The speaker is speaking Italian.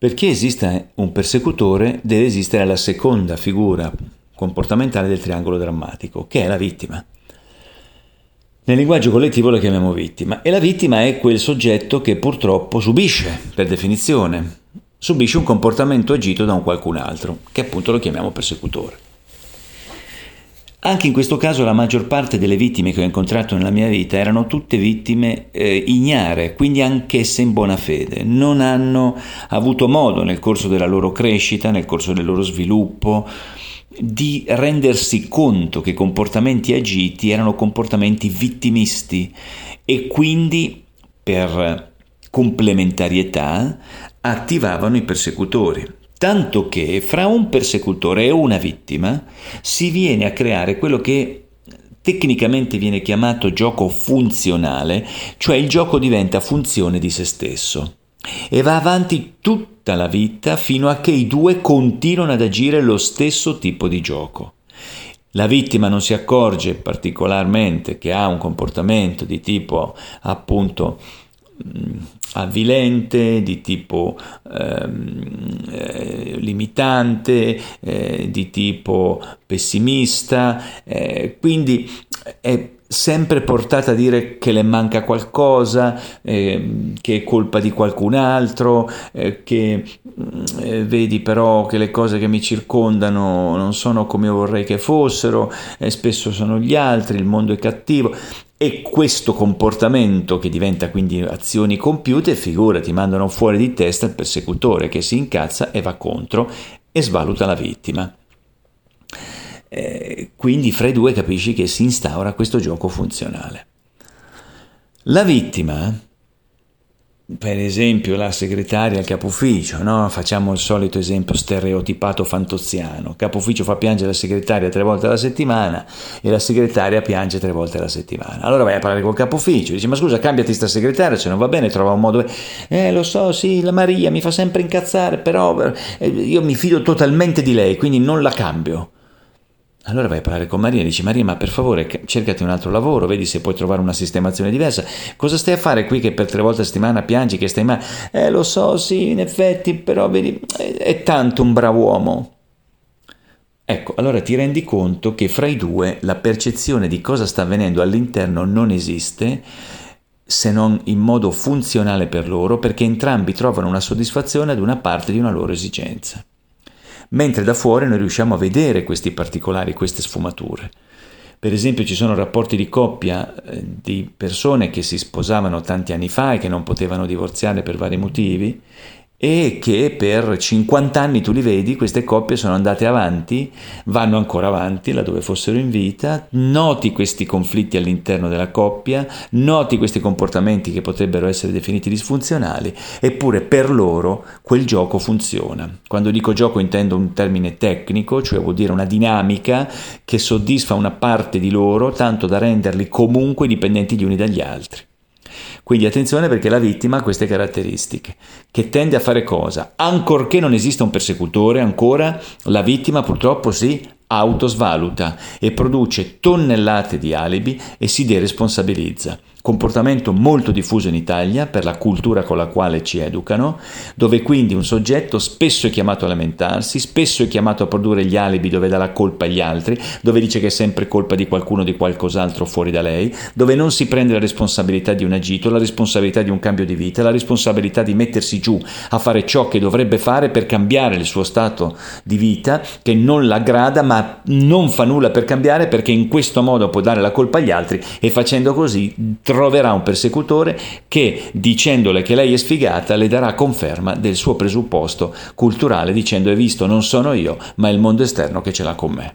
Perché esista un persecutore deve esistere la seconda figura comportamentale del triangolo drammatico, che è la vittima. Nel linguaggio collettivo la chiamiamo vittima e la vittima è quel soggetto che purtroppo subisce, per definizione, subisce un comportamento agito da un qualcun altro, che appunto lo chiamiamo persecutore. Anche in questo caso la maggior parte delle vittime che ho incontrato nella mia vita erano tutte vittime eh, ignare, quindi anch'esse in buona fede. Non hanno avuto modo nel corso della loro crescita, nel corso del loro sviluppo, di rendersi conto che comportamenti agiti erano comportamenti vittimisti e quindi per complementarietà attivavano i persecutori. Tanto che fra un persecutore e una vittima si viene a creare quello che tecnicamente viene chiamato gioco funzionale, cioè il gioco diventa funzione di se stesso e va avanti tutta la vita fino a che i due continuano ad agire lo stesso tipo di gioco. La vittima non si accorge particolarmente che ha un comportamento di tipo appunto avvilente, di tipo ehm, eh, limitante, eh, di tipo pessimista, eh, quindi è sempre portata a dire che le manca qualcosa, eh, che è colpa di qualcun altro, eh, che mm, eh, vedi però che le cose che mi circondano non sono come io vorrei che fossero, spesso sono gli altri, il mondo è cattivo. E questo comportamento che diventa quindi azioni compiute, figurati, mandano fuori di testa il persecutore che si incazza e va contro e svaluta la vittima. Eh, quindi fra i due capisci che si instaura questo gioco funzionale. La vittima, per esempio la segretaria al capo ufficio, no? facciamo il solito esempio stereotipato fantoziano, capo ufficio fa piangere la segretaria tre volte alla settimana e la segretaria piange tre volte alla settimana. Allora vai a parlare col capo ufficio, dici ma scusa cambiati sta segretaria, se non va bene trova un modo, eh lo so sì la Maria mi fa sempre incazzare però eh, io mi fido totalmente di lei quindi non la cambio. Allora vai a parlare con Maria e dici Maria ma per favore cercati un altro lavoro, vedi se puoi trovare una sistemazione diversa. Cosa stai a fare qui che per tre volte a settimana piangi che stai male? Eh lo so, sì, in effetti, però vedi, è, tanto un bravo uomo. Ecco, allora ti rendi conto che fra i due la percezione di cosa sta avvenendo all'interno non esiste se non in modo funzionale per loro perché entrambi trovano una soddisfazione ad una parte di una loro esigenza mentre da fuori noi riusciamo a vedere questi particolari, queste sfumature. Per esempio ci sono rapporti di coppia eh, di persone che si sposavano tanti anni fa e che non potevano divorziare per vari motivi e che per 50 anni tu li vedi, queste coppie sono andate avanti, vanno ancora avanti laddove fossero in vita, noti questi conflitti all'interno della coppia, noti questi comportamenti che potrebbero essere definiti disfunzionali, eppure per loro quel gioco funziona. Quando dico gioco intendo un termine tecnico, cioè vuol dire una dinamica che soddisfa una parte di loro tanto da renderli comunque dipendenti gli uni dagli altri. Quindi attenzione perché la vittima ha queste caratteristiche, che tende a fare cosa? Ancorché non esista un persecutore ancora, la vittima purtroppo si autosvaluta e produce tonnellate di alibi e si deresponsabilizza comportamento molto diffuso in Italia per la cultura con la quale ci educano, dove quindi un soggetto spesso è chiamato a lamentarsi, spesso è chiamato a produrre gli alibi dove dà la colpa agli altri, dove dice che è sempre colpa di qualcuno o di qualcos'altro fuori da lei, dove non si prende la responsabilità di un agito, la responsabilità di un cambio di vita, la responsabilità di mettersi giù a fare ciò che dovrebbe fare per cambiare il suo stato di vita, che non l'aggrada ma non fa nulla per cambiare perché in questo modo può dare la colpa agli altri e facendo così troverà un persecutore che, dicendole che lei è sfigata, le darà conferma del suo presupposto culturale dicendo hai visto non sono io, ma il mondo esterno che ce l'ha con me.